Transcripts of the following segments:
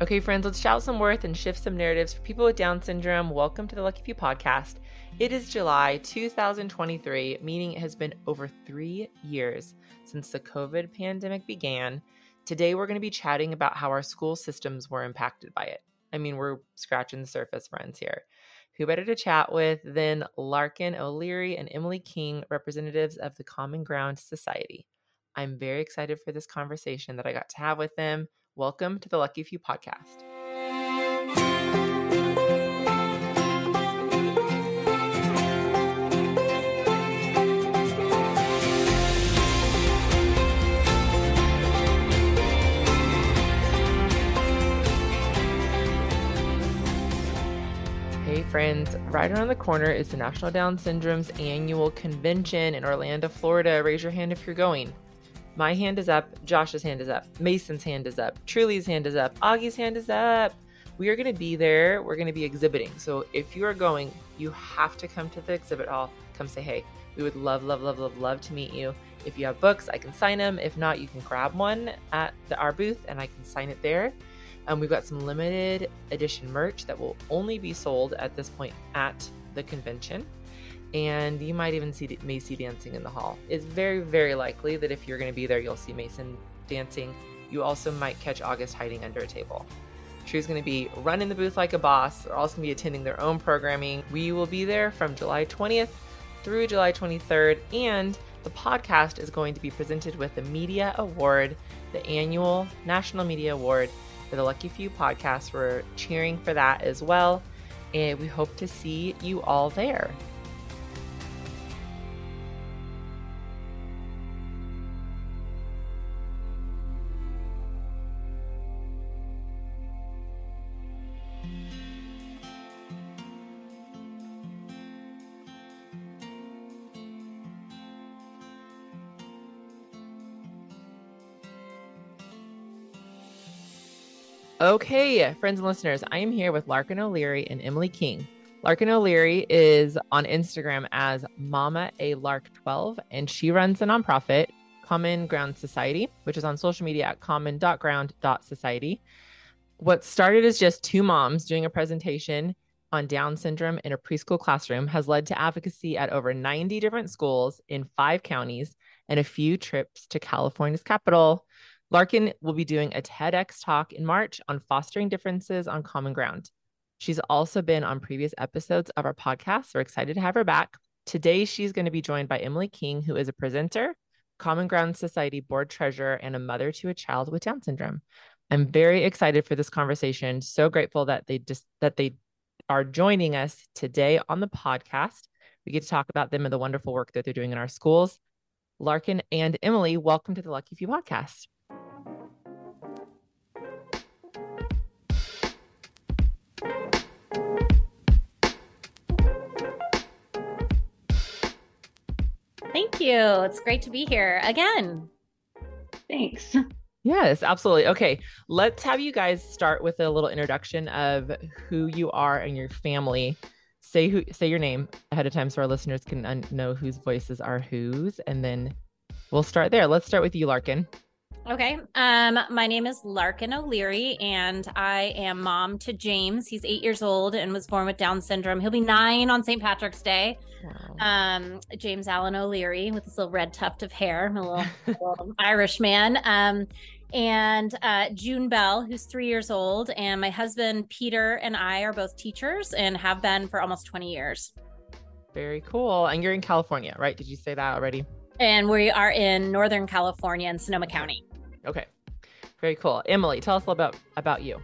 Okay, friends, let's shout some worth and shift some narratives for people with Down syndrome. Welcome to the Lucky Few podcast. It is July 2023, meaning it has been over three years since the COVID pandemic began. Today, we're going to be chatting about how our school systems were impacted by it. I mean, we're scratching the surface, friends, here. Who better to chat with than Larkin O'Leary and Emily King, representatives of the Common Ground Society? I'm very excited for this conversation that I got to have with them. Welcome to the Lucky Few podcast. Hey friends, right around the corner is the National Down Syndrome's annual convention in Orlando, Florida. Raise your hand if you're going. My hand is up. Josh's hand is up. Macy's hand is up. Truly's hand is up. Augie's hand is up. We are going to be there. We're going to be exhibiting. So if you are going, you have to come to the exhibit hall. Come say hey. We would love, love, love, love, love to meet you. If you have books, I can sign them. If not, you can grab one at the, our booth and I can sign it there. Um, we've got some limited edition merch that will only be sold at this point at the convention and you might even see Macy dancing in the hall. It's very, very likely that if you're going to be there, you'll see Macy dancing. You also might catch August hiding under a table. True's going to be running the booth like a boss. They're also going to be attending their own programming. We will be there from July 20th through July 23rd, and the podcast is going to be presented with the Media Award, the annual National Media Award for the Lucky Few podcast. We're cheering for that as well, and we hope to see you all there. Okay, friends and listeners, I am here with Larkin O'Leary and Emily King. Larkin O'Leary is on Instagram as Mama A Lark 12, and she runs a nonprofit, Common Ground Society, which is on social media at common.ground.society. What started as just two moms doing a presentation on Down syndrome in a preschool classroom has led to advocacy at over 90 different schools in five counties and a few trips to California's capital, Larkin will be doing a TEDx talk in March on fostering differences on common ground. She's also been on previous episodes of our podcast. We're excited to have her back. Today, she's going to be joined by Emily King, who is a presenter, Common Ground Society board treasurer, and a mother to a child with Down syndrome. I'm very excited for this conversation. So grateful that they just that they are joining us today on the podcast. We get to talk about them and the wonderful work that they're doing in our schools. Larkin and Emily, welcome to the Lucky Few podcast. Thank you. It's great to be here again. Thanks. Yes, absolutely. Okay, let's have you guys start with a little introduction of who you are and your family. Say who, say your name ahead of time, so our listeners can un- know whose voices are whose, and then we'll start there. Let's start with you, Larkin. Okay. Um, my name is Larkin O'Leary, and I am mom to James. He's eight years old and was born with Down syndrome. He'll be nine on St. Patrick's Day. Wow. Um, James Allen O'Leary with this little red tuft of hair, a little, little Irish man. Um, and uh, June Bell, who's three years old, and my husband Peter and I are both teachers and have been for almost 20 years. Very cool. And you're in California, right? Did you say that already? And we are in Northern California in Sonoma County. Okay. Very cool. Emily, tell us a little about about you.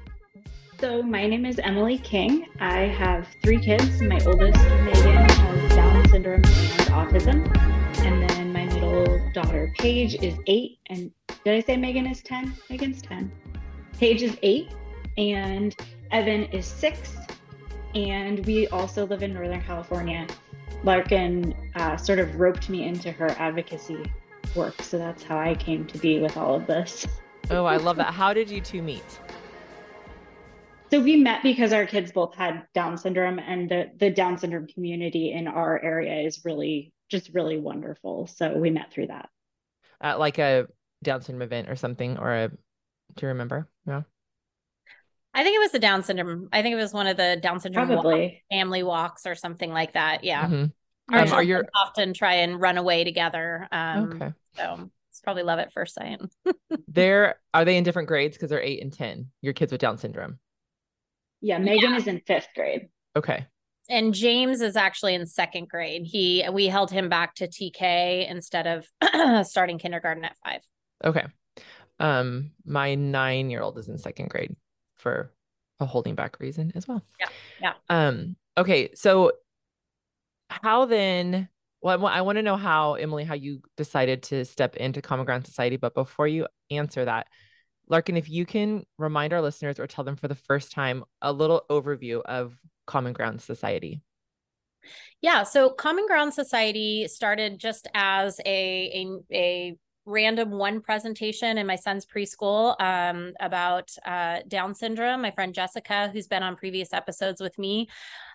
So my name is Emily King. I have three kids. My oldest, Megan, has Down syndrome and autism. And then my middle daughter, Paige, is eight. And did I say Megan is 10? Megan's 10. Paige is eight. And Evan is six. And we also live in Northern California. Larkin uh, sort of roped me into her advocacy work. So that's how I came to be with all of this. oh, I love that. How did you two meet? So we met because our kids both had Down syndrome, and the the Down syndrome community in our area is really just really wonderful. So we met through that. At like a Down syndrome event or something, or a do you remember? Yeah. I think it was the Down syndrome. I think it was one of the Down syndrome Probably. family walks or something like that. Yeah. Mm-hmm. Our Um, are children your often try and run away together. Um, okay? So it's probably love at first sight. They're are they in different grades because they're eight and ten? Your kids with Down syndrome. Yeah, Megan is in fifth grade. Okay. and James is actually in second grade. He we held him back to TK instead of starting kindergarten at five. Okay. Um, my nine year old is in second grade for a holding back reason as well. Yeah, yeah. Um, okay, so how then? Well, I want to know how Emily, how you decided to step into Common Ground Society. But before you answer that, Larkin, if you can remind our listeners or tell them for the first time a little overview of Common Ground Society. Yeah, so Common Ground Society started just as a a, a random one presentation in my son's preschool um, about uh, Down syndrome. My friend Jessica, who's been on previous episodes with me,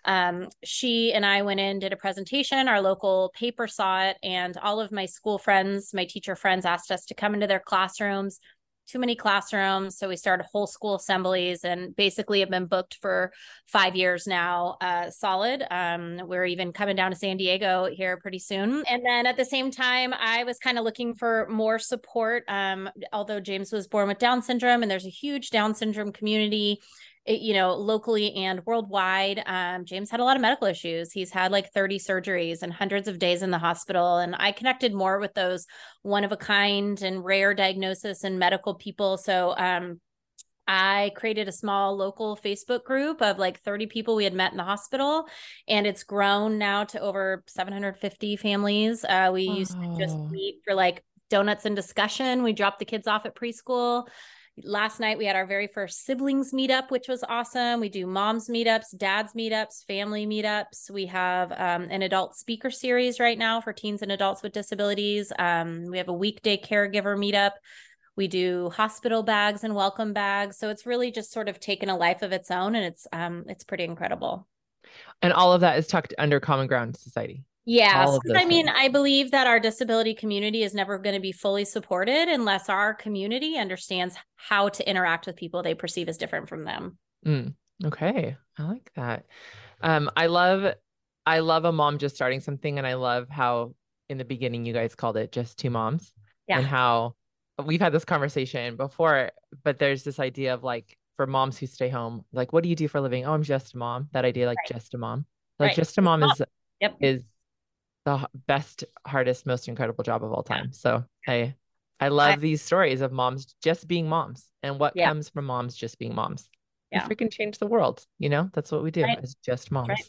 um, she and I went in, did a presentation. Our local paper saw it, and all of my school friends, my teacher friends, asked us to come into their classrooms. Too many classrooms, so we started whole school assemblies, and basically have been booked for five years now, uh, solid. Um, we're even coming down to San Diego here pretty soon. And then at the same time, I was kind of looking for more support. Um, although James was born with Down syndrome, and there's a huge Down syndrome community it, you know, locally and worldwide. Um, James had a lot of medical issues. He's had like 30 surgeries and hundreds of days in the hospital. And I connected more with those one of a kind and rare diagnosis and medical people. So, um, I created a small local Facebook group of like 30 people we had met in the hospital, and it's grown now to over 750 families. Uh, we used to just meet for like donuts and discussion. We dropped the kids off at preschool. Last night we had our very first siblings meetup, which was awesome. We do moms meetups, dads meetups, family meetups. We have um, an adult speaker series right now for teens and adults with disabilities. Um, we have a weekday caregiver meetup. We do hospital bags and welcome bags. So it's really just sort of taken a life of its own, and it's um it's pretty incredible. And all of that is tucked under Common Ground Society. Yeah, All of so, I mean, things. I believe that our disability community is never going to be fully supported unless our community understands how to interact with people they perceive as different from them. Mm, okay, I like that. Um, I love, I love a mom just starting something, and I love how in the beginning you guys called it just two moms, Yeah. and how we've had this conversation before, but there's this idea of like for moms who stay home, like what do you do for a living? Oh, I'm just a mom. That idea, like Right. just a mom, like Right. just a mom is Yep. is the best, hardest, most incredible job of all time. So I, I love these stories of moms just being moms and what Yeah. comes from moms just being moms. Yeah. We freaking change the world. You know, that's what we do Right. as just moms. right.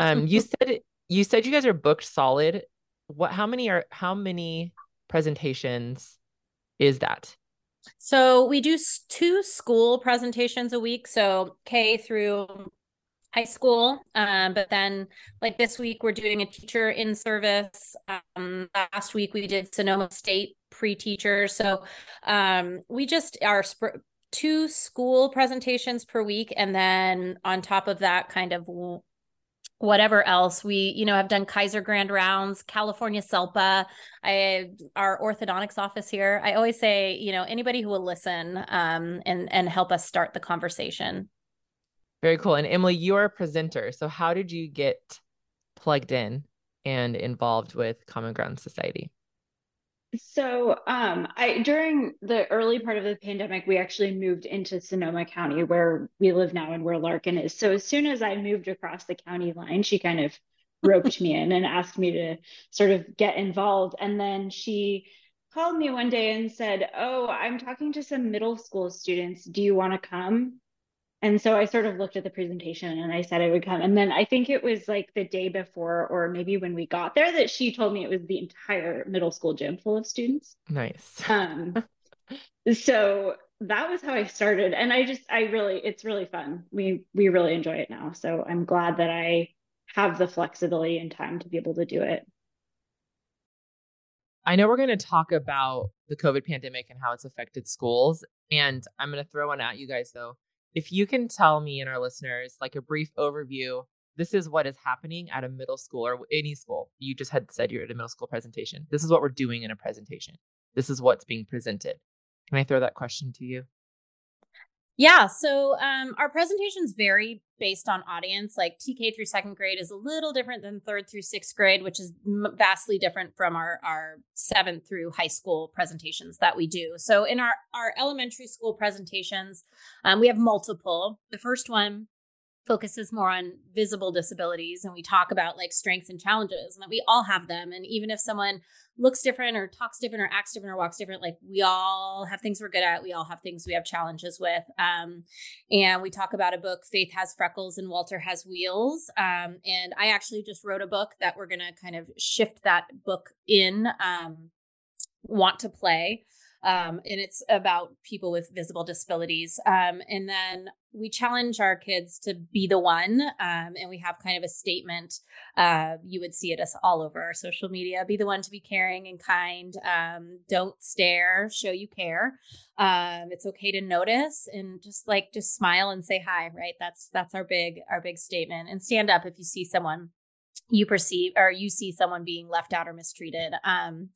Um, you said you said you guys are booked solid. What? How many are? How many presentations is that? So we do two school presentations a week. So K through high school. Um, but then like this week we're doing a teacher in service. Um, last week we did Sonoma State pre-teacher. So um, we just are sp- two school presentations per week. And then on top of that, kind of whatever else we you know have done kaiser grand rounds california selpa i our orthodontics office here i always say you know anybody who will listen um and and help us start the conversation Very cool. And Emily, you are a presenter. So how did you get plugged in and involved with Common Ground Society? So, um, I during the early part of the pandemic, we actually moved into Sonoma County, where we live now and where Larkin is. So, as soon as I moved across the county line, she kind of roped me in and asked me to sort of get involved. And then she called me one day and said, "Oh, I'm talking to some middle school students. Do you want to come?" And so I sort of looked at the presentation and I said I would come. And then I think it was like the day before, or maybe when we got there, that she told me it was the entire middle school gym full of students. Nice. Um, so that was how I started. And I just, I really, it's really fun. We, we really enjoy it now. So I'm glad that I have the flexibility and time to be able to do it. I know we're going to talk about the COVID pandemic and how it's affected schools. And I'm going to throw one at you guys, though. If you can tell me and our listeners, like a brief overview, this is what is happening at a middle school or any school. You just had said you're at a middle school presentation. This is what we're doing in a presentation. This is what's being presented. Can I throw that question to you? Yeah, so um, our presentations vary based on audience. Like TK through second grade is a little different than third through sixth grade, which is vastly different from our our seventh through high school presentations that we do. So in our our elementary school presentations, um, we have multiple. The first one focuses more on visible disabilities and we talk about like strengths and challenges and that we all have them and even if someone looks different or talks different or acts different or walks different like we all have things we're good at we all have things we have challenges with um, and we talk about a book faith has freckles and walter has wheels um, and i actually just wrote a book that we're going to kind of shift that book in um, want to play um, and it's about people with visible disabilities. Um, and then we challenge our kids to be the one, um, and we have kind of a statement. Uh, you would see it as all over our social media. Be the one to be caring and kind. Um, don't stare. Show you care. Um, it's okay to notice and just like just smile and say hi. Right. That's that's our big our big statement. And stand up if you see someone you perceive or you see someone being left out or mistreated. Um,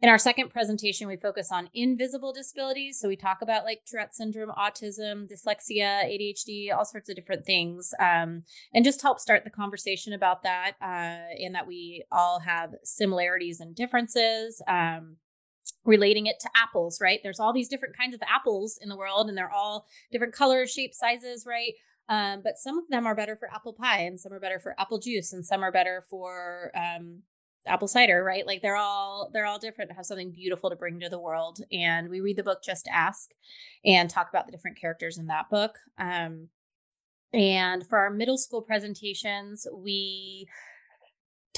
in our second presentation, we focus on invisible disabilities. So we talk about like Tourette syndrome, autism, dyslexia, ADHD, all sorts of different things, um, and just help start the conversation about that. Uh, and that we all have similarities and differences. Um, relating it to apples, right? There's all these different kinds of apples in the world, and they're all different colors, shapes, sizes, right? Um, but some of them are better for apple pie, and some are better for apple juice, and some are better for um, apple cider, right? Like they're all they're all different, have something beautiful to bring to the world. And we read the book Just Ask and talk about the different characters in that book. Um, and for our middle school presentations, we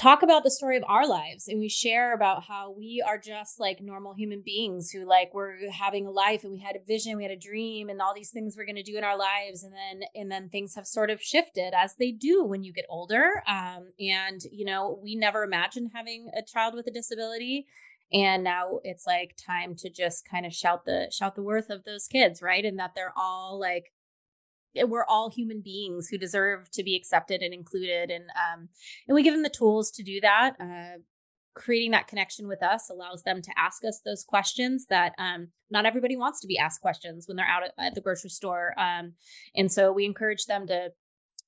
talk about the story of our lives and we share about how we are just like normal human beings who like we're having a life and we had a vision we had a dream and all these things we're going to do in our lives and then and then things have sort of shifted as they do when you get older. Um, and you know we never imagined having a child with a disability and now it's like time to just kind of shout the shout the worth of those kids right? And that they're all like we're all human beings who deserve to be accepted and included and um and we give them the tools to do that uh creating that connection with us allows them to ask us those questions that um, not everybody wants to be asked questions when they're out at, at the grocery store um, and so we encourage them to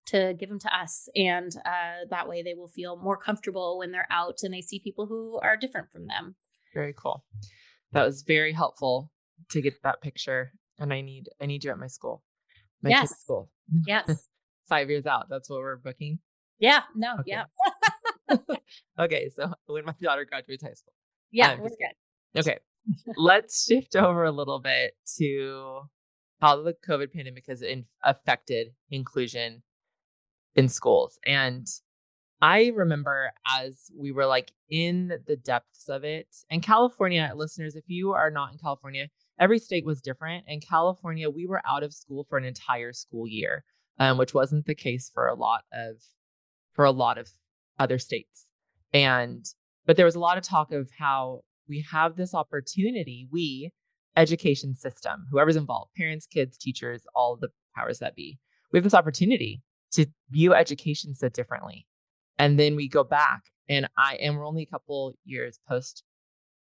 to give them to us and uh, that way they will feel more comfortable when they're out and they see people who are different from them. Very cool. That was very helpful to get that picture and i need i need you at my school my yes. school. Yes. Five years out. That's what we're booking. Yeah. No. Okay. Yeah. okay. So when my daughter graduates high school. Yeah, we're good. Okay. Let's shift over a little bit to how the COVID pandemic has in- affected inclusion in schools. And I remember as we were like in the depths of it, and California listeners, if you are not in California, every state was different. In California, we were out of school for an entire school year, um, which wasn't the case for a lot of for a lot of other states. And but there was a lot of talk of how we have this opportunity, we education system, whoever's involved, parents, kids, teachers, all the powers that be, we have this opportunity to view education so differently. And then we go back, and I and we're only a couple years post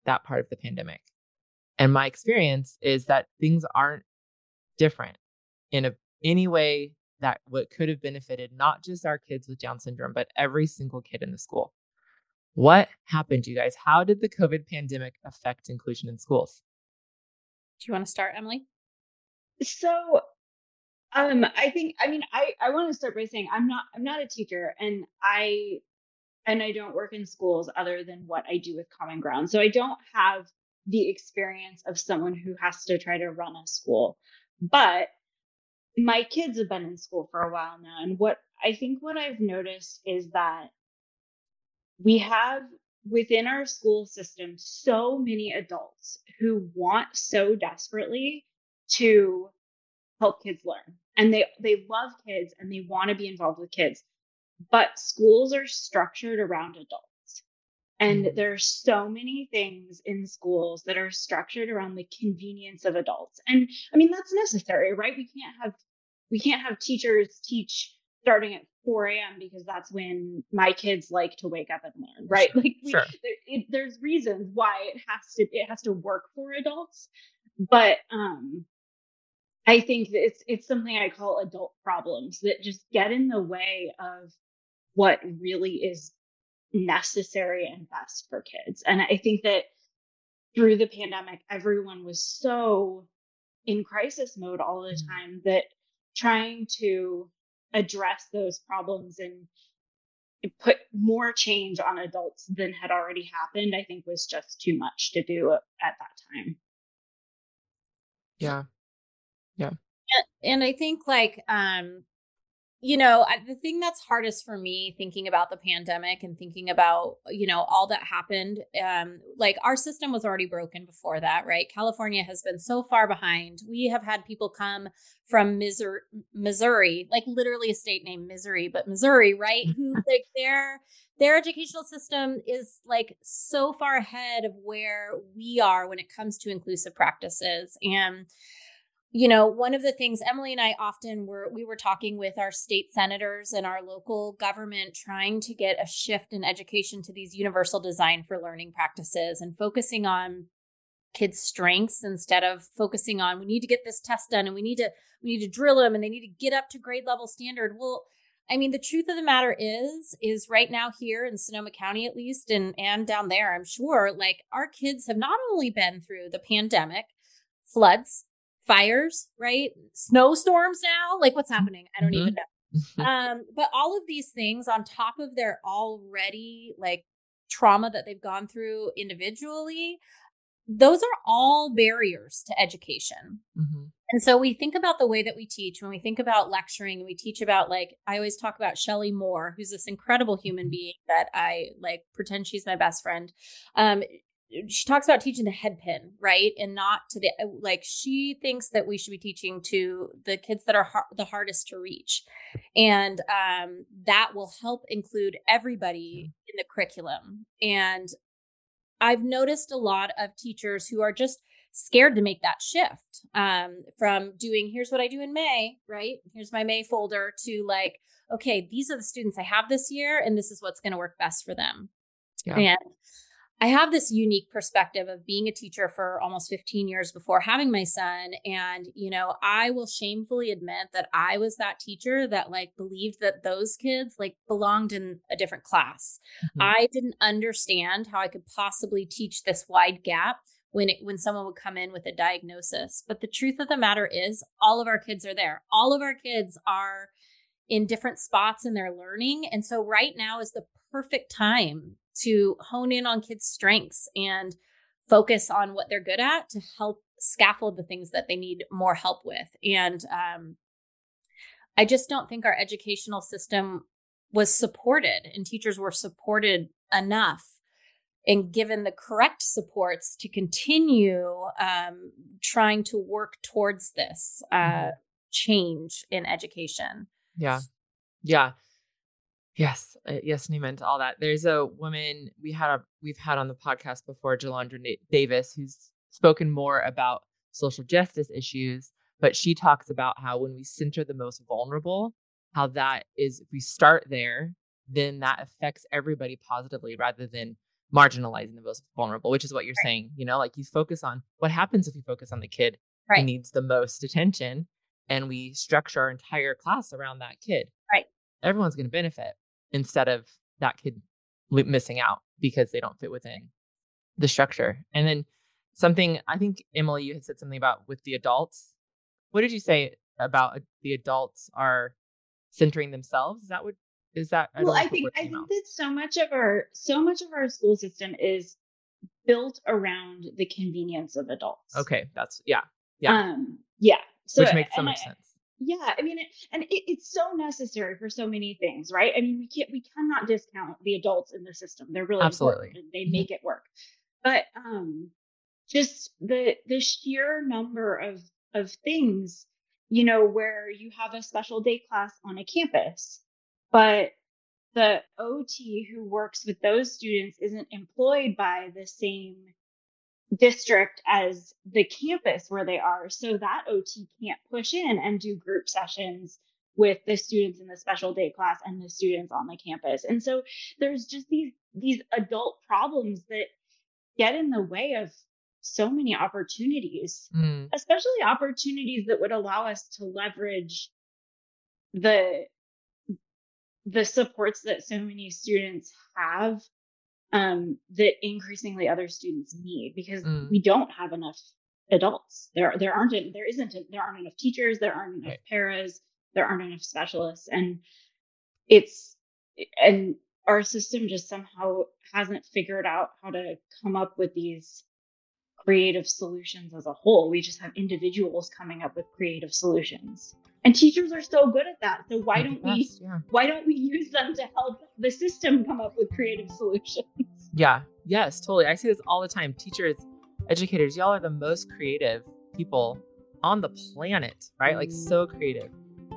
that part of the pandemic. And my experience is that things aren't different in a, any way that what could have benefited not just our kids with Down syndrome, but every single kid in the school. What happened, you guys? How did the COVID pandemic affect inclusion in schools? Do you want to start, Emily? So um I think I mean I I want to start by saying I'm not I'm not a teacher and I and I don't work in schools other than what I do with Common Ground. So I don't have the experience of someone who has to try to run a school. But my kids have been in school for a while now. And what I think what I've noticed is that we have within our school system so many adults who want so desperately to help kids learn and they they love kids and they want to be involved with kids but schools are structured around adults and mm-hmm. there's so many things in schools that are structured around the convenience of adults. And I mean, that's necessary, right? We can't have we can't have teachers teach starting at 4 a.m. because that's when my kids like to wake up and learn, right? Like we, sure. there, it, there's reasons why it has to it has to work for adults, but um, I think that it's it's something I call adult problems that just get in the way of what really is necessary and best for kids. And I think that through the pandemic, everyone was so in crisis mode all the mm-hmm. time that trying to address those problems and put more change on adults than had already happened, I think was just too much to do at that time. Yeah. Yeah. And I think like um you know, the thing that's hardest for me thinking about the pandemic and thinking about, you know, all that happened, um, like our system was already broken before that, right? California has been so far behind. We have had people come from Missouri, Missouri, like literally a state named Missouri, but Missouri, right? Who like their their educational system is like so far ahead of where we are when it comes to inclusive practices. And you know one of the things emily and i often were we were talking with our state senators and our local government trying to get a shift in education to these universal design for learning practices and focusing on kids strengths instead of focusing on we need to get this test done and we need to we need to drill them and they need to get up to grade level standard. Well i mean the truth of the matter is is right now here in sonoma county at least and and down there i'm sure like our kids have not only been through the pandemic floods fires, right? Snowstorms now. Like what's happening? I don't mm-hmm. even know. um, but all of these things on top of their already like trauma that they've gone through individually, those are all barriers to education. Mm-hmm. And so we think about the way that we teach when we think about lecturing, we teach about like I always talk about Shelley Moore, who's this incredible human mm-hmm. being that I like pretend she's my best friend. Um, she talks about teaching the head pin, right? And not to the uh, like she thinks that we should be teaching to the kids that are har- the hardest to reach. And um, that will help include everybody mm. in the curriculum. And I've noticed a lot of teachers who are just scared to make that shift um, from doing here's what I do in May, right? Here's my May folder to like, okay, these are the students I have this year, and this is what's going to work best for them. Yeah. And I have this unique perspective of being a teacher for almost 15 years before having my son. And, you know, I will shamefully admit that I was that teacher that like believed that those kids like belonged in a different class. Mm-hmm. I didn't understand how I could possibly teach this wide gap when it when someone would come in with a diagnosis. But the truth of the matter is all of our kids are there. All of our kids are in different spots in their learning. And so right now is the perfect time to hone in on kids' strengths and focus on what they're good at to help scaffold the things that they need more help with. And um, I just don't think our educational system was supported and teachers were supported enough and given the correct supports to continue um, trying to work towards this uh, mm-hmm. change in education. Yeah. Yeah. Yes, uh, yes, Neiman to all that. There's a woman we had a we've had on the podcast before, Jalondra Davis, who's spoken more about social justice issues, but she talks about how when we center the most vulnerable, how that is if we start there, then that affects everybody positively rather than marginalizing the most vulnerable, which is what you're right. saying. You know, like you focus on what happens if you focus on the kid right. who needs the most attention and we structure our entire class around that kid. Right. Everyone's going to benefit instead of that kid missing out because they don't fit within the structure. And then something I think Emily, you had said something about with the adults. What did you say about uh, the adults are centering themselves? Is that what is that? I well, I think I think that so much of our so much of our school system is built around the convenience of adults. Okay, that's yeah, yeah, um, yeah. So which makes so much I, sense yeah i mean and it, it's so necessary for so many things right? I mean we can't we cannot discount the adults in the system. They're really absolutely. important they mm-hmm. make it work. But um just the the sheer number of of things you know where you have a special day class on a campus but the ot who works with those students isn't employed by the same district as the campus where they are. So that OT can't push in and do group sessions with the students in the special day class and the students on the campus. And so there's just these these adult problems that get in the way of so many opportunities, mm. especially opportunities that would allow us to leverage the the supports that so many students have um, that increasingly other students need because mm. we don't have enough adults. There there aren't there isn't there aren't enough teachers. There aren't enough right. paras. There aren't enough specialists, and it's and our system just somehow hasn't figured out how to come up with these creative solutions as a whole. We just have individuals coming up with creative solutions. And teachers are so good at that. So why don't we yeah. why don't we use them to help the system come up with creative solutions? Yeah. Yes, totally. I see this all the time. Teachers, educators, y'all are the most creative people on the planet, right? Like so creative.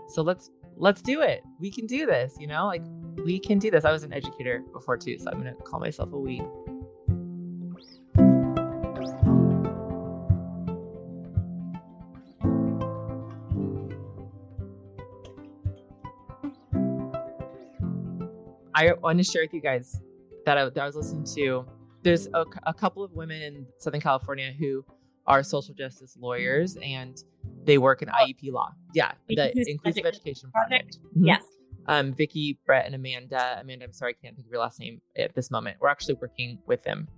So let's let's do it. We can do this, you know? Like we can do this. I was an educator before too, so I'm going to call myself a we. I want to share with you guys that I, that I was listening to. There's a, a, couple of women in Southern California who are social justice lawyers and they work in IEP law. Yeah, the Inclusive Education Project. Mm-hmm. Yes. Um, Vickie, Brett, and Amanda. Amanda, I'm sorry, I can't think of your last name at this moment. We're actually working with them.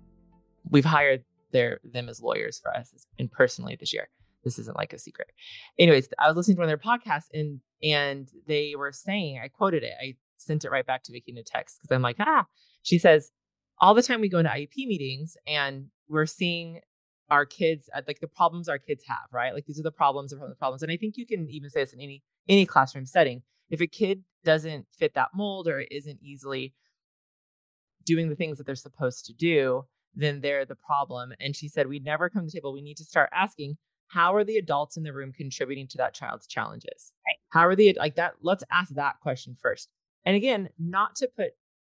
We've hired their them as lawyers for us and personally this year. This isn't like a secret. Anyways, I was listening to one of their podcasts and and they were saying, I quoted it. I sent it right back to Vickie in a text because I'm like, ah, she says, all the time we go into IEP meetings and we're seeing our kids at like the problems our kids have, right? Like these are the problems of the problems. And I think you can even say this in any any classroom setting. If a kid doesn't fit that mold or isn't easily doing the things that they're supposed to do, then they're the problem. And she said, we'd never come to the table. We need to start asking, how are the adults in the room contributing to that child's challenges? Right. How are the like that? Let's ask that question first. And again, not to put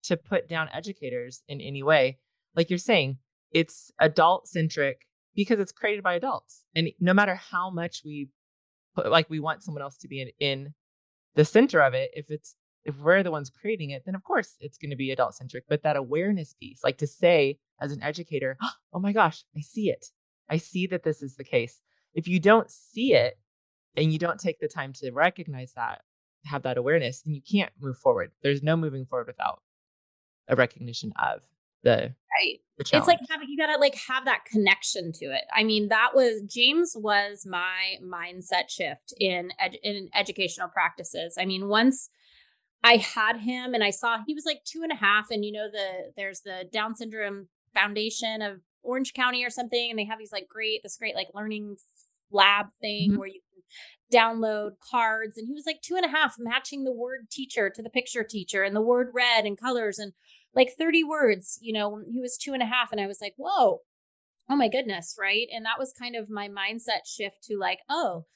to put down educators in any way. Like you're saying, it's adult centric because it's created by adults. And no matter how much we put like we want someone else to be in, in the center of it, if it's if we're the ones creating it, then of course it's going to be adult centric. But that awareness piece, like to say as an educator, oh my gosh, I see it. I see that this is the case. If you don't see it and you don't take the time to recognize that, have that awareness, then you can't move forward. There's no moving forward without a recognition of the right. The it's like having you gotta like have that connection to it. I mean, that was James was my mindset shift in ed, in educational practices. I mean, once I had him and I saw he was like two and a half, and you know the there's the Down syndrome Foundation of Orange County or something, and they have these like great this great like learning lab thing mm-hmm. where you download cards and he was like two and a half matching the word teacher to the picture teacher and the word red and colors and like 30 words you know he was two and a half and i was like whoa oh my goodness right? And that was kind of my mindset shift to like oh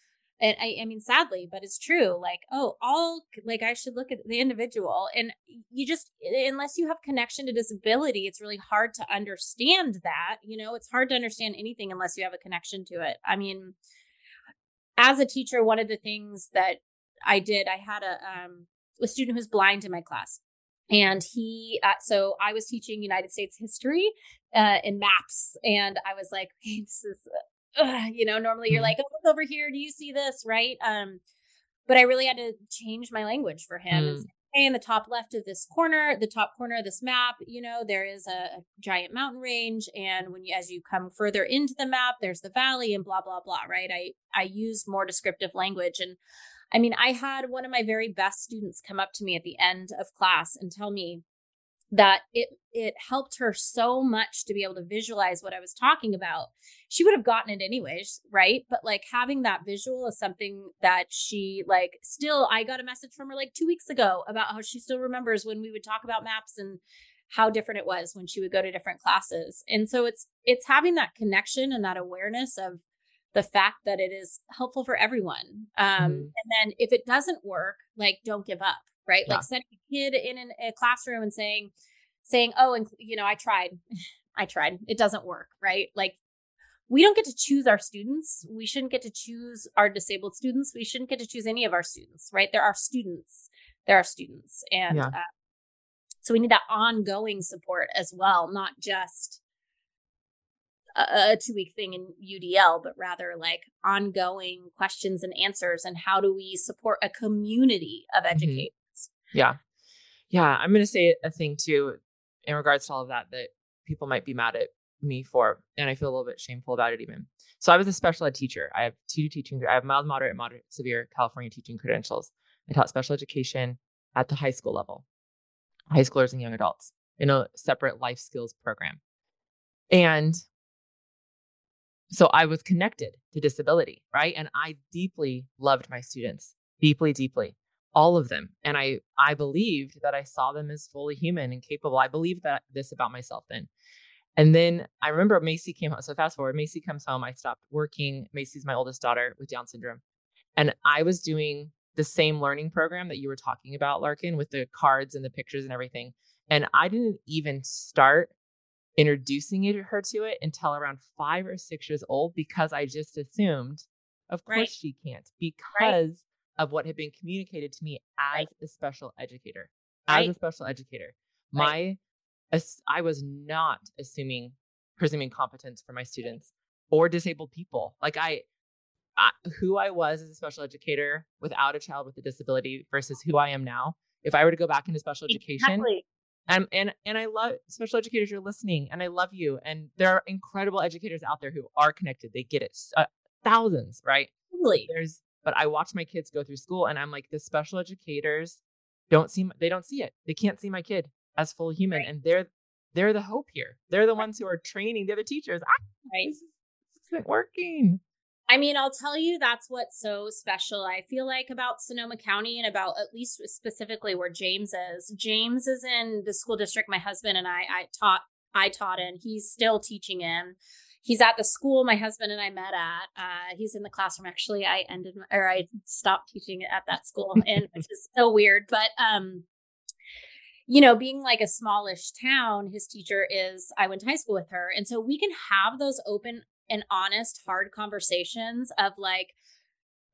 and I, I mean sadly but it's true like oh all like i should look at the individual and you just unless you have connection to disability it's really hard to understand that you know? It's hard to understand anything unless you have a connection to it. I mean as a teacher, one of the things that I did, I had a um, a student who's blind in my class, and he uh, so I was teaching United States history uh, in maps, and I was like, hey, this is. Uh, you know, normally you're mm-hmm. like, oh, look over here. Do you see this? Right. Um, but I really had to change my language for him. Mm in the top left of this corner, the top corner of this map, you know, there is a, a, giant mountain range. And when you, as you come further into the map, there's the valley and blah, blah, blah, right? I, I used more descriptive language. And I mean, I had one of my very best students come up to me at the end of class and tell me, that it it helped her so much to be able to visualize what I was talking about. She would have gotten it anyways, right? But like having that visual is something that she like still I got a message from her like 2 weeks ago about how she still remembers when we would talk about maps and how different it was when she would go to different classes. And so it's it's having that connection and that awareness of the fact that it is helpful for everyone. Um, mm-hmm. And then if it doesn't work, like don't give up, right? Yeah. Like sending a kid in an, a classroom and saying, saying, "Oh, and you know, I tried, I tried, it doesn't work," right? Like we don't get to choose our students. We shouldn't get to choose our disabled students. We shouldn't get to choose any of our students, right? There are students. There are students, and yeah. uh, so we need that ongoing support as well, not just a, a two week thing in UDL, but rather like ongoing questions and answers. And how do we support a community of mm-hmm. educators? Yeah. Yeah. I'm going to say a thing too in regards to all of that that people might be mad at me for. And I feel a little bit shameful about it even. So I was a special ed teacher. I have two teaching, I have mild, moderate, moderate, severe California teaching credentials. I taught special education at the high school level, high schoolers and young adults in a separate life skills program. And so I was connected to disability, right? And I deeply loved my students, deeply, deeply, all of them. And I I believed that I saw them as fully human and capable. I believed that this about myself then. And then I remember Macy came home. So fast forward, Macy comes home. I stopped working. Macy's my oldest daughter with Down syndrome. And I was doing the same learning program that you were talking about, Larkin, with the cards and the pictures and everything. And I didn't even start introducing her to it until around five or six years old because I just assumed, of course, right. she can't because right. Of what had been communicated to me as right. a special educator. As a special educator, my I was not assuming presuming competence for my students or disabled people. Like I, I, who I was as a special educator without a child with a disability versus who I am now. If I were to go back into special education, exactly. and and and I love special educators. You're listening, and I love you. And there are incredible educators out there who are connected. They get it, uh, thousands, right? Totally. There's, but I watch my kids go through school, and I'm like, the special educators don't see. They don't see it. They can't see my kid as full human, right. and they're they're the hope here. They're the ones who are training the other teachers. Ah, right. This, this isn't working. I mean, I'll tell you that's what's so special. I feel like about Sonoma County and about at least specifically where James is. James is in the school district my husband and I I taught I taught in. He's still teaching in. He's at the school my husband and I met at. Uh, he's in the classroom. Actually, I ended or I stopped teaching at that school, and which is so weird. But um, you know, being like a smallish town, his teacher is, I went to high school with her. And so we can have those open and honest, hard conversations of like,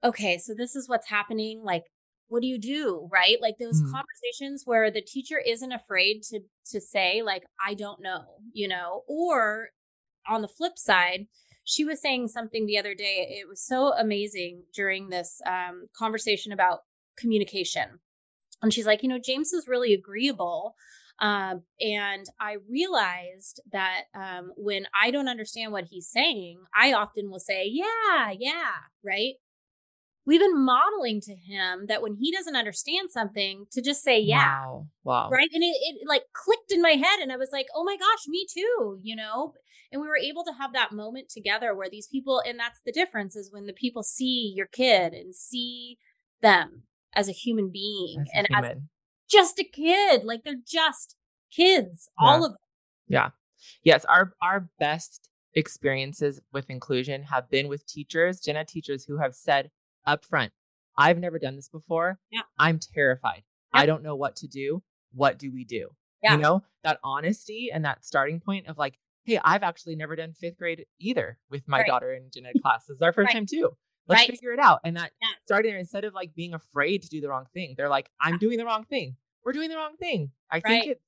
okay, so this is what's happening. Like, what do you do? Right. Like those mm. conversations where the teacher isn't afraid to, to say, like, I don't know, you know, or on the flip side, she was saying something the other day. It was so amazing during this um, conversation about communication and she's like, you know, James is really agreeable. Um, and I realized that um, when I don't understand what he's saying, I often will say, yeah, yeah, right? We've been modeling to him that when he doesn't understand something, to just say, yeah. Wow. Wow. Right. And it, it like clicked in my head. And I was like, oh my gosh, me too, you know? And we were able to have that moment together where these people, and that's the difference is when the people see your kid and see them as a human being as and human. as just a kid. Like they're just kids, yeah. all of them. Yeah. Yes. Our our best experiences with inclusion have been with teachers, ed teachers who have said up front, I've never done this before. Yeah. I'm terrified. Yeah. I don't know what to do. What do we do? Yeah. You know, that honesty and that starting point of like, hey, I've actually never done fifth grade either with my right. daughter in gen ed class. This is our first right. time too. Let's right. figure it out. And that yeah. starting there, instead of like being afraid to do the wrong thing, they're like, I'm doing the wrong thing. We're doing the wrong thing. I think it's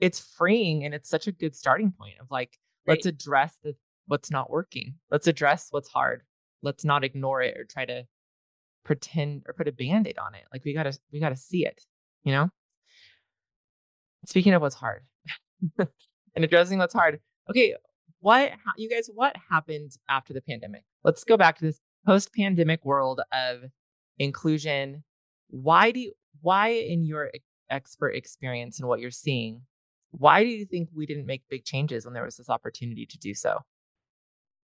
it's freeing and it's such a good starting point of like, let's address the what's not working. Let's address what's hard. Let's not ignore it or try to pretend or put a band-aid on it. Like we gotta we gotta see it, you know? Speaking of what's hard and addressing what's hard. Okay, what you guys what happened after the pandemic? Let's go back to this post pandemic world of inclusion, why do you, why in your expert experience and what you're seeing, why do you think we didn't make big changes when there was this opportunity to do so?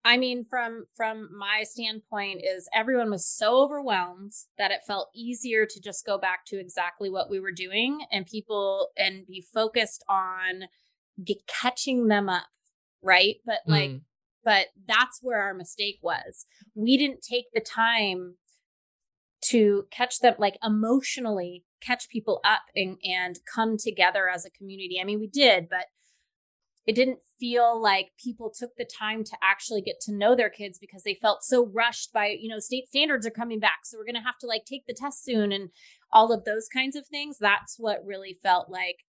I mean, from from my standpoint, is everyone was so overwhelmed that it felt easier to just go back to exactly what we were doing and people and be focused on get, catching them up, right? But like mm but that's where our mistake was. We didn't take the time to catch them like emotionally catch people up and, and come together as a community. I mean, we did, but it didn't feel like people took the time to actually get to know their kids because they felt so rushed by, you know, state standards are coming back. So we're going to have to like take the test soon and all of those kinds of things. That's what really felt like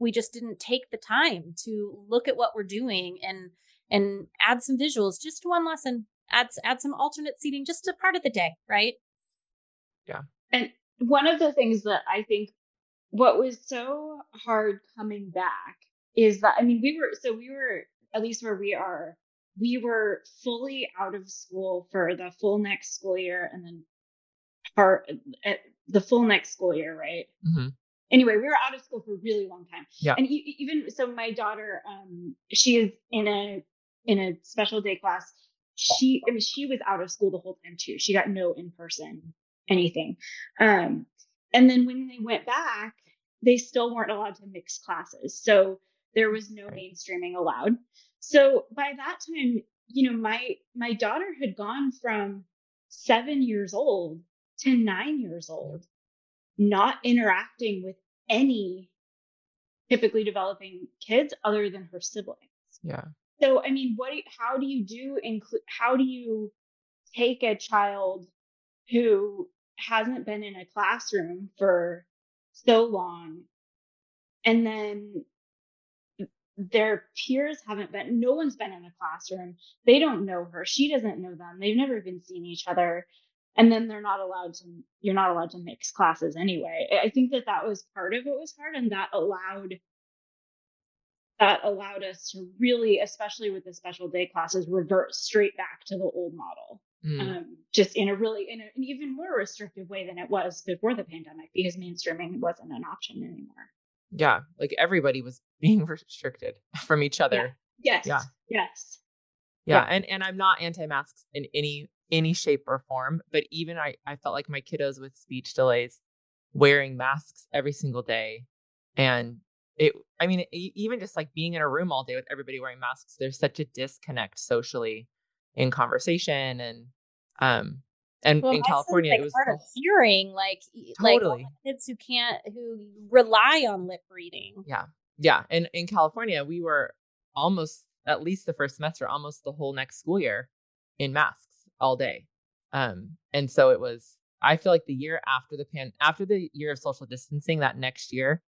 we just didn't take the time to look at what we're doing and and add some visuals just to one lesson. Add add some alternate seating just a part of the day, right? Yeah. And one of the things that I think what was so hard coming back is that I mean we were so we were at least where we are we were fully out of school for the full next school year and then part at the full next school year right? Mm-hmm. anyway we were out of school for a really long time. Yeah. And even so my daughter um she is in a in a special day class. She I mean she was out of school the whole time too. She got no in person anything. Um and then when they went back they still weren't allowed to mix classes. So there was no mainstreaming allowed so by that time, you know, my my daughter had gone from seven years old to nine years old, not interacting with any typically developing kids other than her siblings. Yeah. So I mean, what? How do you do include? How do you take a child who hasn't been in a classroom for so long and then their peers haven't been no one's been in the classroom. They don't know her. She doesn't know them. They've never even seen each other. And then they're not allowed to you're not allowed to mix classes anyway. I think that that was part of what was hard and that allowed that allowed us to really especially with the special day classes revert straight back to the old model. Mm. um, just in a really in a, an even more restrictive way than it was before the pandemic because mainstreaming wasn't an option anymore yeah like everybody was being restricted from each other yeah. yes yeah yes yeah. yeah and and i'm not anti-masks in any any shape or form but even i i felt like my kiddos with speech delays wearing masks every single day and it i mean even just like being in a room all day with everybody wearing masks there's such a disconnect socially in conversation and um and well, in California, like it was hard of hearing, like totally like kids who can't who rely on lip reading. Yeah, yeah. And in California, we were almost at least the first semester, almost the whole next school year, in masks all day. Um, and so it was. I feel like the year after the pan after the year of social distancing, that next year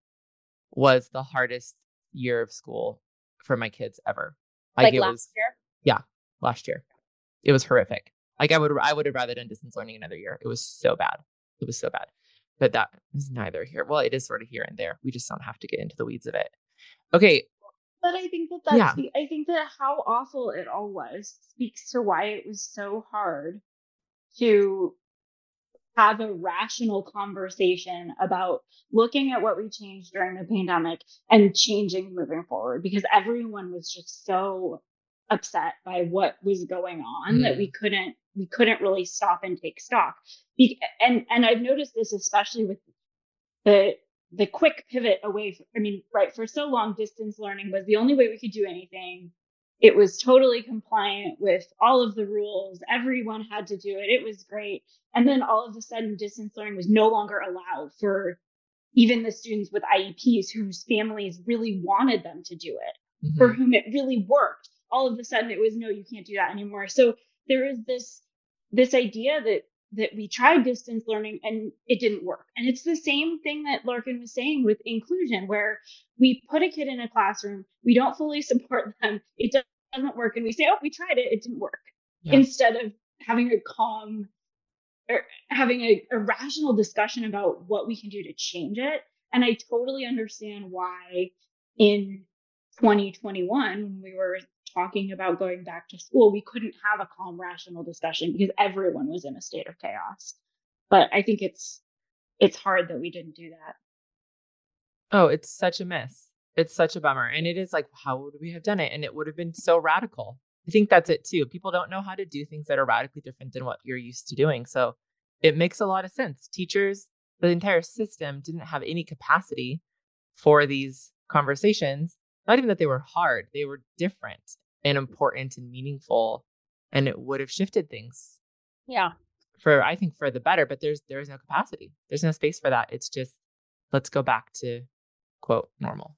was the hardest year of school for my kids ever. Like, like last was, year. Yeah, last year. It was horrific. Like I would I would have rather done distance learning another year. It was so bad. It was so bad. But that is neither here. Well, it is sort of here and there. We just don't have to get into the weeds of it. Okay. But I think that that's yeah. the, I think that how awful it all was speaks to why it was so hard to have a rational conversation about looking at what we changed during the pandemic and changing moving forward because everyone was just so upset by what was going on mm. that we couldn't we couldn't really stop and take stock. And and I've noticed this especially with the the quick pivot away from, I mean, right, for so long distance learning was the only way we could do anything. It was totally compliant with all of the rules. Everyone had to do it. It was great. And then all of a sudden distance learning was no longer allowed for even the students with IEPs whose families really wanted them to do it, mm-hmm. for whom it really worked. All of a sudden it was no, you can't do that anymore. So there is this this idea that that we tried distance learning and it didn't work. And it's the same thing that Larkin was saying with inclusion, where we put a kid in a classroom, we don't fully support them, it doesn't work, and we say, oh, we tried it, it didn't work. Yeah. Instead of having a calm or having a, a rational discussion about what we can do to change it. And I totally understand why in 2021, when we were talking about going back to school, we couldn't have a calm, rational discussion because everyone was in a state of chaos. But I think it's it's hard that we didn't do that. Oh, it's such a miss. It's such a bummer. And it is like, how would we have done it? And it would have been so radical. I think that's it too. People don't know how to do things that are radically different than what you're used to doing. So it makes a lot of sense. Teachers, the entire system didn't have any capacity for these conversations. Not even that they were hard, they were different and important and meaningful and it would have shifted things yeah. for i think for the better but there's there's no capacity. There's no space for that. It's just let's go back to quote normal.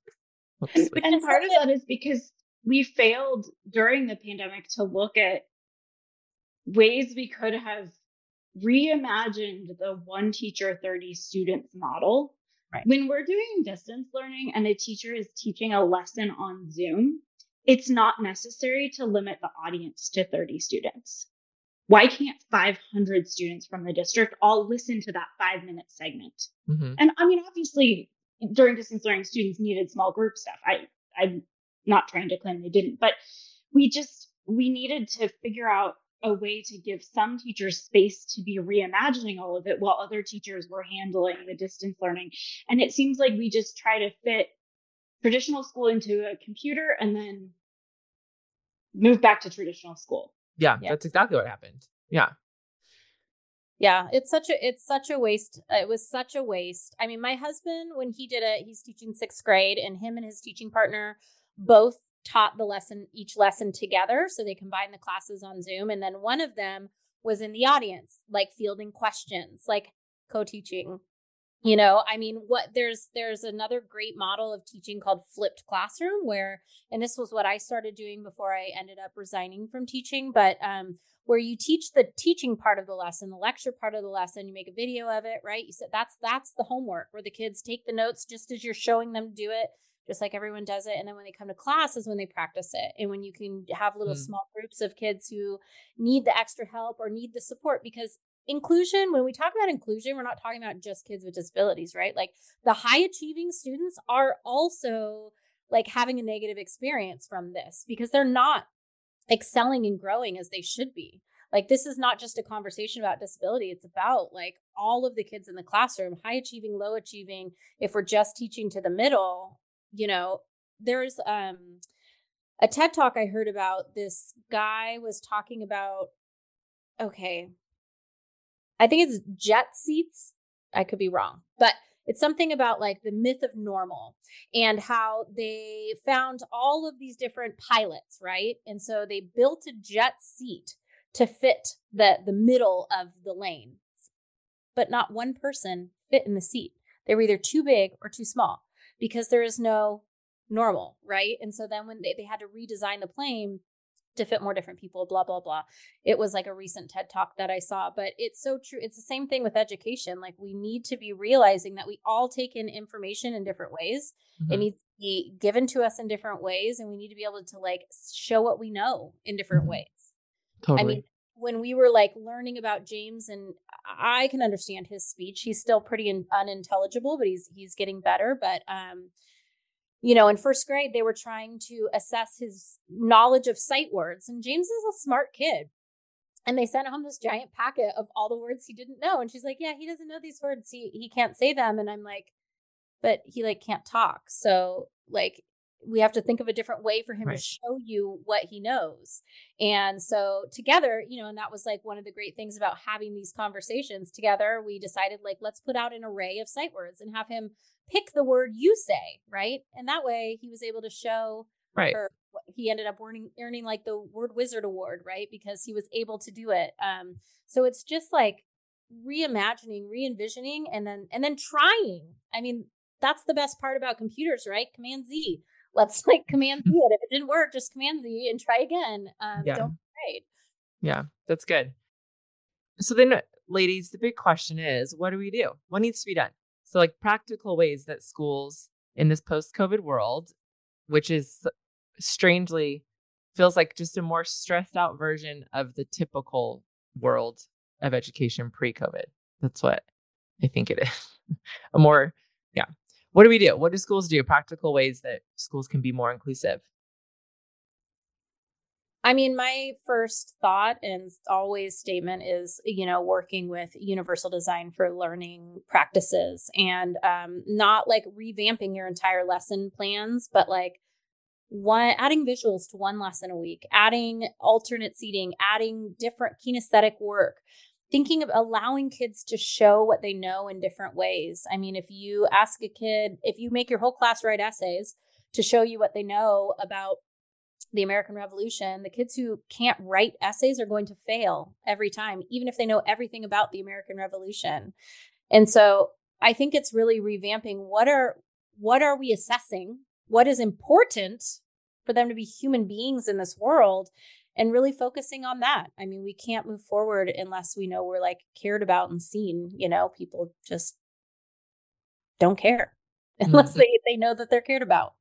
Oops, and part of that is because we failed during the pandemic to look at ways we could have reimagined the one teacher 30 students model. Right. when we're doing distance learning and a teacher is teaching a lesson on zoom it's not necessary to limit the audience to 30 students. Why can't 500 students from the district all listen to that five minute segment? Mm-hmm. And I mean, obviously, during distance learning, students needed small group stuff. I, I'm not trying to claim they didn't, but we just, we needed to figure out a way to give some teachers space to be reimagining all of it while other teachers were handling the distance learning. And it seems like we just try to fit traditional school into a computer and then move back to traditional school. Yeah, yeah. that's exactly what happened. Yeah. Yeah, it's such a it's such a waste. Uh, it was such a waste. I mean, my husband when he did it, he's teaching 6th grade and him and his teaching partner both taught the lesson each lesson together so they combined the classes on Zoom and then one of them was in the audience like fielding questions, like co-teaching you know i mean what there's there's another great model of teaching called flipped classroom where and this was what i started doing before i ended up resigning from teaching but um where you teach the teaching part of the lesson the lecture part of the lesson you make a video of it right? You said that's that's the homework where the kids take the notes just as you're showing them to do it just like everyone does it. And then when they come to class is when they practice it. And when you can have little mm. small groups of kids who need the extra help or need the support because inclusion when we talk about inclusion we're not talking about just kids with disabilities right? Like the high achieving students are also like having a negative experience from this because they're not excelling and growing as they should be. Like this is not just a conversation about disability it's about like all of the kids in the classroom high achieving low achieving. If we're just teaching to the middle you know there's um a ted talk i heard about this guy was talking about okay I think it's jet seats. I could be wrong, but it's something about like the myth of normal and how they found all of these different pilots, right? And so they built a jet seat to fit the the middle of the lane. But not one person fit in the seat. They were either too big or too small because there is no normal, right? And so then when they, they had to redesign the plane, to fit more different people, blah, blah, blah. It was like a recent TED talk that I saw, but it's so true. It's the same thing with education. Like we need to be realizing that we all take in information in different ways. Mm-hmm. It needs to be given to us in different ways, and we need to be able to like show what we know in different mm-hmm. ways. Totally. I mean, when we were like learning about James and I can understand his speech. He's still pretty un- unintelligible, but he's he's getting better. But um, you know, in first grade, they were trying to assess his knowledge of sight words. And James is a smart kid. And they sent home this giant packet of all the words he didn't know. And she's like, Yeah, he doesn't know these words. He he can't say them. And I'm like, but he like can't talk. So like we have to think of a different way for him right. to show you what he knows. And so together, you know, and that was like one of the great things about having these conversations together. We decided like let's put out an array of sight words and have him pick the word you say, right? And that way he was able to show right. her he ended up earning earning like the word wizard award, right? Because he was able to do it. Um so it's just like reimagining, re-envisioning and then and then trying. I mean, that's the best part about computers, right? Command Z let's like command Z it. If it didn't work, just command Z and try again. Um, yeah. Don't be afraid. Yeah, that's good. So then, ladies, the big question is what do we do? What needs to be done? So, like practical ways that schools in this post COVID world, which is strangely feels like just a more stressed out version of the typical world of education pre COVID. That's what I think it is. a more, yeah, what do we do? What do schools do? Practical ways that schools can be more inclusive. I mean, my first thought and always statement is, you know, working with universal design for learning practices and um, not like revamping your entire lesson plans, but like one adding visuals to one lesson a week, adding alternate seating, adding different kinesthetic work, thinking of allowing kids to show what they know in different ways. I mean, if you ask a kid, if you make your whole class write essays to show you what they know about the American Revolution, the kids who can't write essays are going to fail every time, even if they know everything about the American Revolution. And so I think it's really revamping what are what are we assessing? What is important for them to be human beings in this world? And really focusing on that. I mean, we can't move forward unless we know we're like cared about and seen. You know, people just don't care unless mm-hmm. they, they know that they're cared about.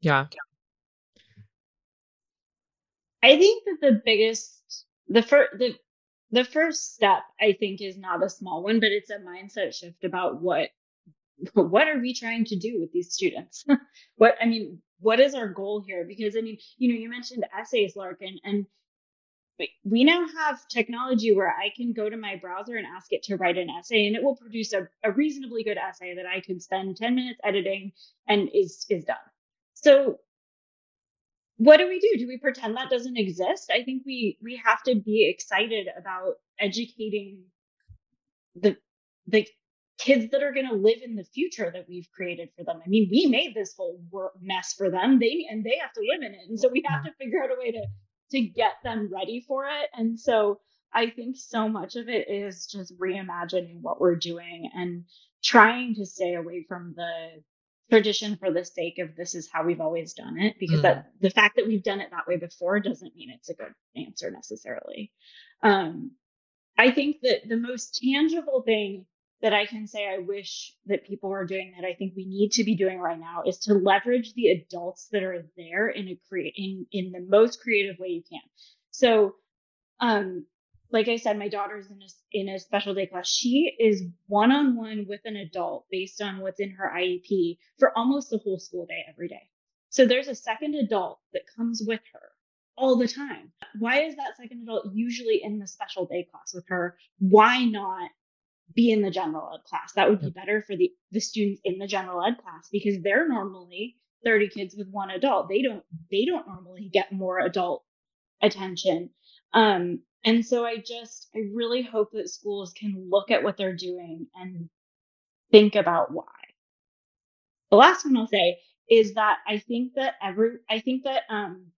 Yeah. I think that the biggest, the first, the the first step, I think, is not a small one, but it's a mindset shift about what what are we trying to do with these students? what I mean, what is our goal here? Because I mean, you know, you mentioned essays, Larkin, and we now have technology where I can go to my browser and ask it to write an essay, and it will produce a, a reasonably good essay that I could spend 10 minutes editing and is is done. So what do we do? Do we pretend that doesn't exist? I think we we have to be excited about educating the the kids that are going to live in the future that we've created for them. I mean, we made this whole mess for them. They and they have to live in it, and so we have to figure out a way to to get them ready for it. And so I think so much of it is just reimagining what we're doing and trying to stay away from the tradition for the sake of this is how we've always done it because mm. that the fact that we've done it that way before doesn't mean it's a good answer necessarily um, i think that the most tangible thing that i can say i wish that people were doing that i think we need to be doing right now is to leverage the adults that are there in a create in in the most creative way you can so um like I said, my daughter's in a, in a special day class. She is one on one with an adult based on what's in her IEP for almost the whole school day every day. So there's a second adult that comes with her all the time. Why is that second adult usually in the special day class with her? Why not be in the general ed class? That would be better for the, the students in the general ed class because they're normally 30 kids with one adult. They don't they don't normally get more adult attention. Um, and so I just, I really hope that schools can look at what they're doing and think about why. The last one I'll say is that I think that every, I think that, um,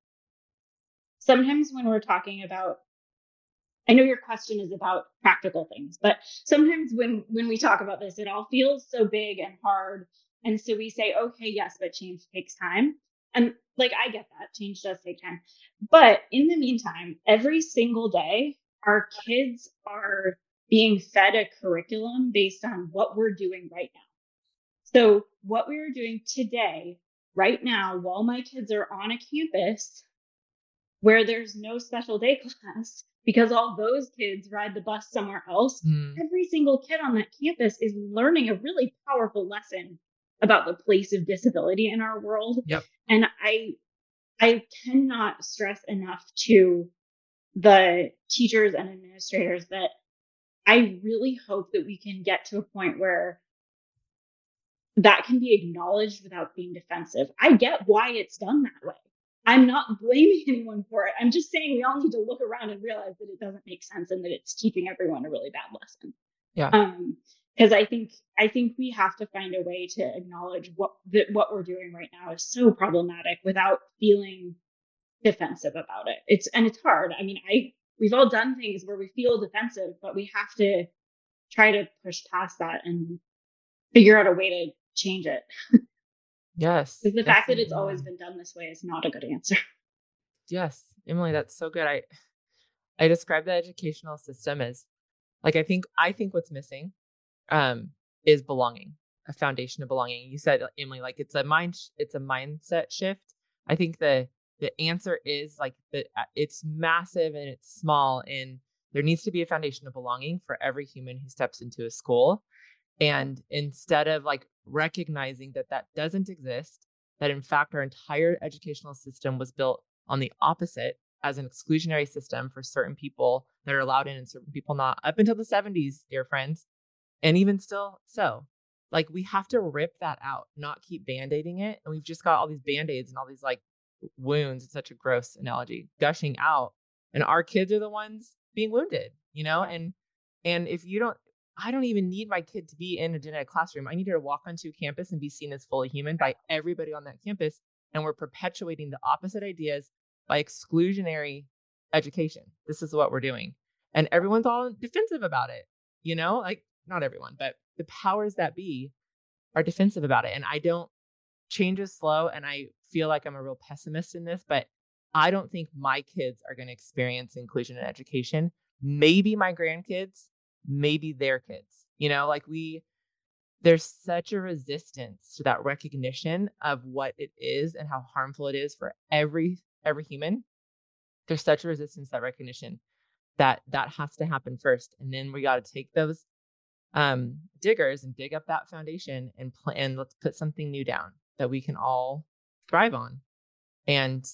sometimes when we're talking about, I know your question is about practical things, but sometimes when, when we talk about this, it all feels so big and hard. And so we say, okay, yes, but change takes time. And like, I get that change does take time. But in the meantime, every single day, our kids are being fed a curriculum based on what we're doing right now. So, what we are doing today, right now, while my kids are on a campus where there's no special day class, because all those kids ride the bus somewhere else, mm. every single kid on that campus is learning a really powerful lesson about the place of disability in our world. Yep. And I I cannot stress enough to the teachers and administrators that I really hope that we can get to a point where that can be acknowledged without being defensive. I get why it's done that way. I'm not blaming anyone for it. I'm just saying we all need to look around and realize that it doesn't make sense and that it's teaching everyone a really bad lesson. Yeah. Um, because I think I think we have to find a way to acknowledge what that what we're doing right now is so problematic without feeling defensive about it. It's and it's hard. I mean, I we've all done things where we feel defensive, but we have to try to push past that and figure out a way to change it. Yes. Because the fact that it's always been done this way is not a good answer. Yes, Emily, that's so good. I I describe the educational system as like I think I think what's missing um, is belonging, a foundation of belonging. You said, Emily, like it's a mind, it's a mindset shift. I think the the answer is like the uh, it's massive and it's small, and there needs to be a foundation of belonging for every human who steps into a school. And instead of like recognizing that that doesn't exist, that in fact our entire educational system was built on the opposite as an exclusionary system for certain people that are allowed in and certain people not up until the 70s, dear friends. And even still so, like we have to rip that out, not keep band-aiding it. And we've just got all these band-aids and all these like wounds, it's such a gross analogy, gushing out. And our kids are the ones being wounded, you know? And and if you don't I don't even need my kid to be in a gen ed classroom. I need her to walk onto campus and be seen as fully human by everybody on that campus. And we're perpetuating the opposite ideas by exclusionary education. This is what we're doing. And everyone's all defensive about it. You know, like not everyone, but the powers that be are defensive about it. And I don't, change is slow. And I feel like I'm a real pessimist in this, but I don't think my kids are going to experience inclusion in education. Maybe my grandkids, maybe their kids. You know, like we, there's such a resistance to that recognition of what it is and how harmful it is for every every human there's such a resistance that recognition that that has to happen first and then we got to take those um diggers and dig up that foundation and plan let's put something new down that we can all thrive on and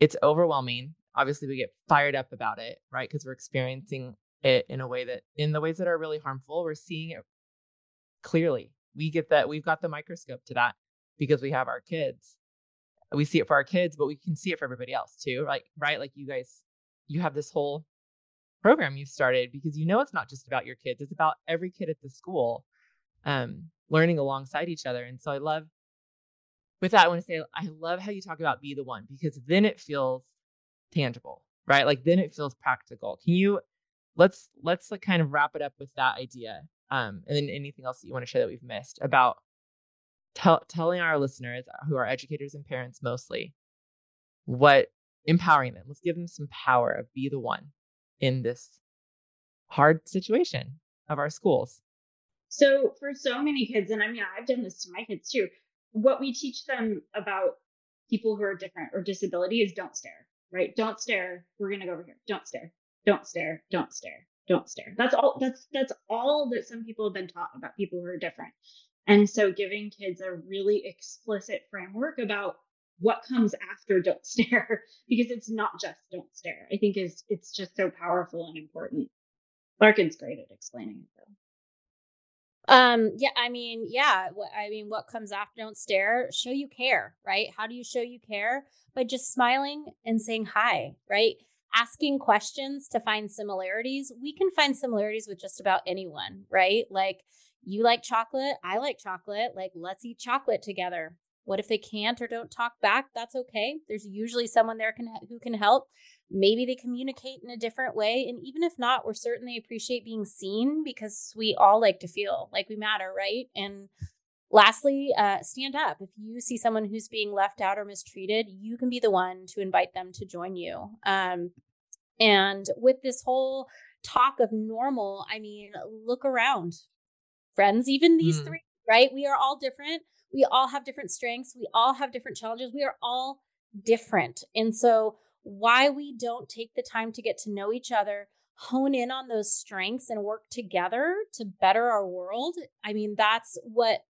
it's overwhelming obviously we get fired up about it right because we're experiencing it in a way that in the ways that are really harmful we're seeing it clearly. We get that we've got the microscope to that because we have our kids. We see it for our kids but we can see it for everybody else too like right? Like you guys you have this whole program you've started because you know it's not just about your kids it's about every kid at the school um learning alongside each other and so i love with that i want to say i love how you talk about be the one because then it feels tangible right? Like then it feels practical. Can you let's let's like kind of wrap it up with that idea um and then anything else that you want to share that we've missed about tell, telling our listeners who are educators and parents mostly what empowering them let's give them some power of be the one in this hard situation of our schools. So for so many kids and i mean i've done this to my kids too what we teach them about people who are different or disability is don't stare right? Don't stare we're to go over here don't stare don't stare don't stare don't stare. That's all that's that's all that some people have been taught about people who are different. And so giving kids a really explicit framework about what comes after don't stare because it's not just don't stare. I think is it's just so powerful and important. Larkin's great at explaining it though. Um yeah i mean yeah i mean what comes after don't stare show you care right? How do you show you care? By just smiling and saying hi right asking questions to find similarities we can find similarities with just about anyone right like you like chocolate, I like chocolate, like let's eat chocolate together. What if they can't or don't talk back? That's okay. There's usually someone there can who can help. Maybe they communicate in a different way and even if not, we're certainly appreciate being seen because we all like to feel like we matter, right? And lastly, uh, stand up. If you see someone who's being left out or mistreated, you can be the one to invite them to join you. Um, and with this whole talk of normal, I mean, look around friends, even these mm. three, right? We are all different. We all have different strengths. We all have different challenges. We are all different. And so, why we don't take the time to get to know each other, hone in on those strengths, and work together to better our world, I mean, that's what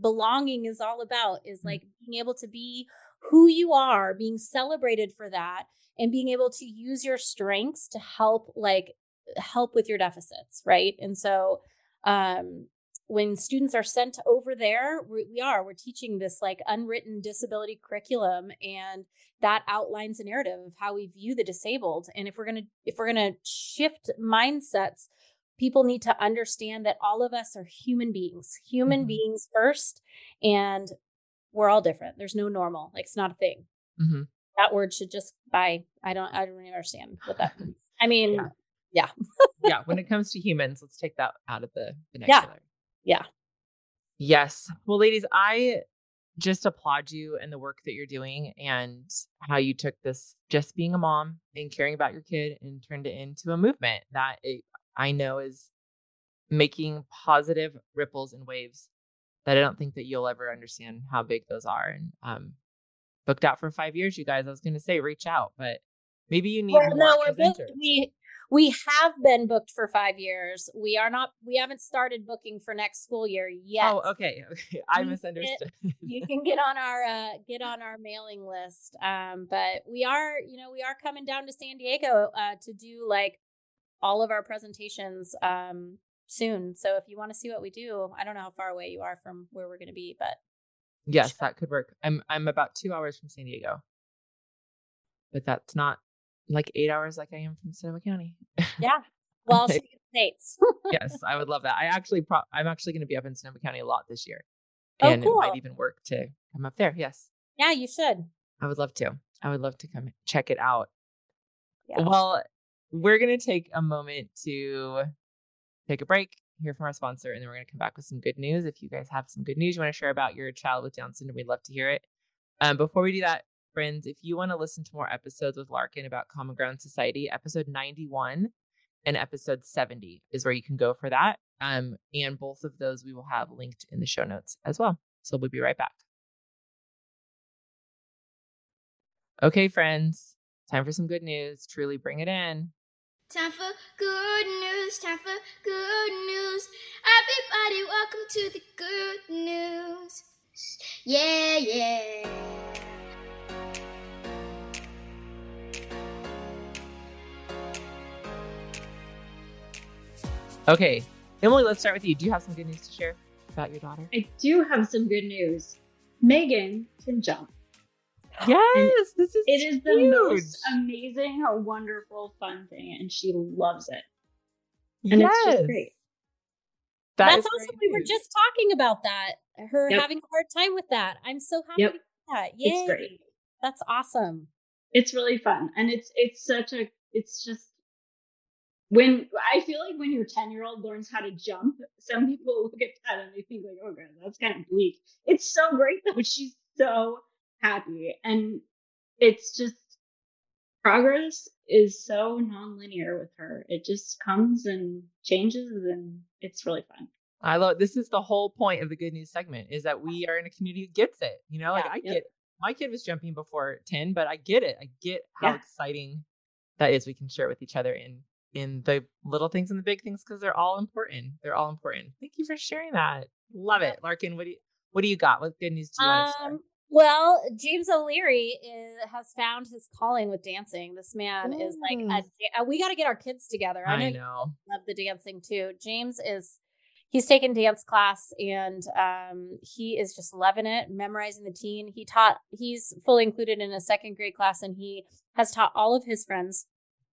belonging is all about is mm. like being able to be who you are, being celebrated for that, and being able to use your strengths to help, like, help with your deficits, right? And so, um, when students are sent over there we are we're teaching this like unwritten disability curriculum and that outlines a narrative of how we view the disabled and if we're going to if we're going to shift mindsets people need to understand that all of us are human beings human mm-hmm. beings first and we're all different. There's no normal. Like it's not a thing. Mm-hmm. that word should just by i don't i don't understand what that means. I mean yeah. yeah, yeah when it comes to humans let's take that out of the vernacular. Yeah yeah. Yes. Well, ladies, I just applaud you and the work that you're doing and how you took this just being a mom and caring about your kid and turned it into a movement that it, I know is making positive ripples and waves that I don't think that you'll ever understand how big those are. And um, booked out for five years, you guys. I was going to say reach out, but maybe you need well, more no, we're booked, we we have been booked for five years. We are not. We haven't started booking for next school year yet. Oh, okay. Okay, I you misunderstood. Get, you can get on our uh, get on our mailing list. Um, but we are, you know, we are coming down to San Diego uh, to do like all of our presentations um soon. So if you want to see what we do, I don't know how far away you are from where we're going to be, but yes, that could work. I'm I'm about two hours from San Diego, but that's not like eight hours like I am from Sonoma County. Yeah. Well, States. yes, I would love that. I actually, pro- I'm actually going to be up in Sonoma County a lot this year. Oh, and oh, cool. it might even work to come up there. Yes. Yeah, you should. I would love to. I would love to come check it out. Yeah. Well, we're going to take a moment to take a break, hear from our sponsor, and then we're going to come back with some good news. If you guys have some good news you want to share about your child with Down syndrome, we'd love to hear it. Um, before we do that, friends, if you want to listen to more episodes with Larkin about Common Ground Society, episode 91 and episode 70 is where you can go for that. Um, and both of those we will have linked in the show notes as well. So we'll be right back. Okay, friends, Time for some good news. Truly bring it in. Time for good news, time for good news. Everybody, welcome to the good news. Yeah, yeah. Okay, Emily, let's start with you. Do you have some good news to share about your daughter? I do have some good news. Megan can jump. Yes, this is It is the huge. most amazing, wonderful, fun thing, and she loves it. And yes. it's just great. That That's awesome. great We were just talking about that. Her Yep. having a hard time with that. I'm so happy Yep. that. Yay. It's great. That's awesome. It's really fun, and it's it's such a it's just when I feel like when your ten year old learns how to jump, some people look at that and they think like, oh god, that's kind of bleak. It's so great though. She's so happy, and it's just progress is so nonlinear with her. It just comes and changes, and it's really fun. I love this is the whole point of the good news segment is that we are in a community who gets it. You know, like I Yep. get my kid was jumping before 10, but I get it. I get how Yeah. exciting that is. We can share with each other in in the little things and the big things because they're all important. They're all important. Thank you for sharing that. Love it. Larkin, what do you what do you got? What good news do you want to share? Um, Well, James O'Leary is, has found his calling with dancing. This man is like, a, Ooh. uh, we got to get our kids together. I know, I you know. love the dancing too. James is, he's taken dance class and um, he is just loving it, memorizing the teen. He taught, he's fully included in a second grade class and he has taught all of his friends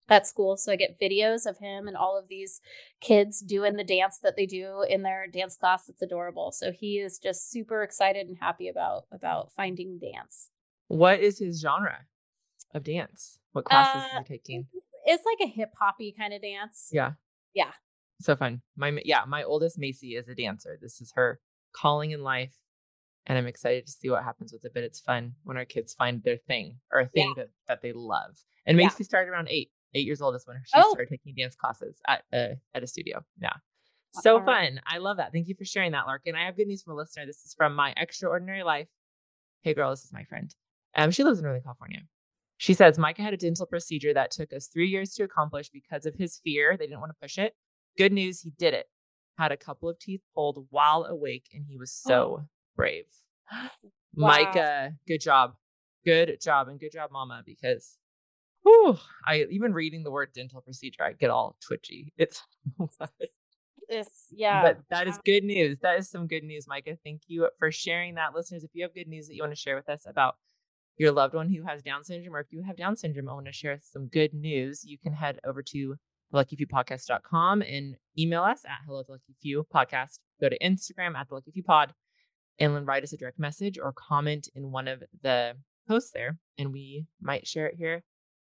at school. So I get videos of him and all of these kids doing the dance that they do in their dance class. It's adorable. So he is just super excited and happy about about finding dance. What is his genre of dance? What classes Uh, is he taking? It's like a hip hoppy kind of dance. Yeah. Yeah. So fun. My yeah, my oldest Macy is a dancer. This is her calling in life. And I'm excited to see what happens with it. But it's fun when our kids find their thing or a thing that, that they love. And Yeah. Macy started around eight. Eight years old is when she Oh. started taking dance classes at a at a studio. Yeah. So fun. I love that. Thank you for sharing that, Larkin. I have good news from a listener. This is from my extraordinary life. Hey girl, this is my friend. Um, she lives in Northern California. She says Micah had a dental procedure that took us three years to accomplish because of his fear. They didn't want to push it. Good news, he did it. Had a couple of teeth pulled while awake, and he was so brave. Wow. Micah, good job. Good job. And good job, mama, because whew, I even reading the word dental procedure, I get all twitchy. It's It's yeah. but that is good news. That is some good news, Micah. Thank you for sharing that. Listeners, if you have good news that you want to share with us about your loved one who has Down syndrome, or if you have Down syndrome I want to share some good news, you can head over to luckyfewpodcast.com and email us at hello the lucky few podcast. Go to Instagram at the lucky few pod and write us a direct message or comment in one of the posts there, and we might share it here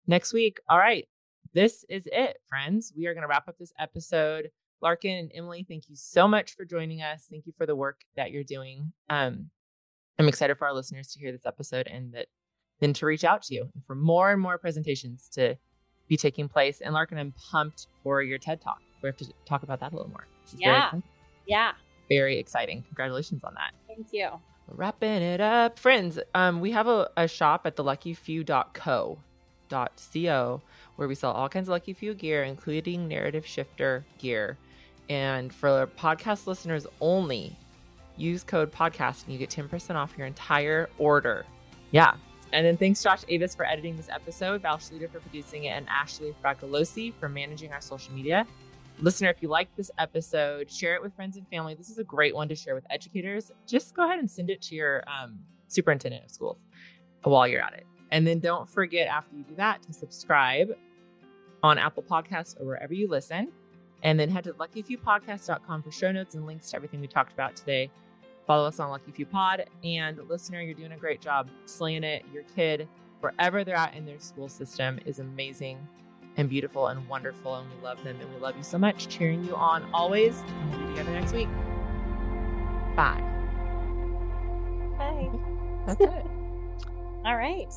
next week. All right. This is it, friends. We are going to wrap up this episode. Larkin and Emily, thank you so much for joining us. Thank you for the work that you're doing. Um, I'm excited for our listeners to hear this episode and that then to reach out to you and for more and more presentations to be taking place. And Larkin, I'm pumped for your TED Talk. We have to talk about that a little more. Is very Yeah. yeah. very exciting. Congratulations on that. Thank you. Wrapping it up, friends. Um, we have a, a shop at the luckyfew.co co where we sell all kinds of lucky few gear, including narrative shifter gear. And for podcast listeners only, use code podcast and you get 10% off your entire order. Yeah. And then thanks Josh Avis for editing this episode, Val Schluter for producing it, and Ashley Fragolosi for managing our social media. Listener, if you like this episode, share it with friends and family. This is a great one to share with educators. Just go ahead and send it to your um, superintendent of schools while you're at it. And then don't forget after you do that to subscribe on Apple Podcasts or wherever you listen. And then head to luckyfewpodcast.com for show notes and links to everything we talked about today. Follow us on Lucky Few Pod. And listener, you're doing a great job slaying it. Your kid, wherever they're at in their school system, is amazing and beautiful and wonderful. And we love them and we love you so much. Cheering you on always. And we'll be together next week. Bye. Bye. That's it. All right.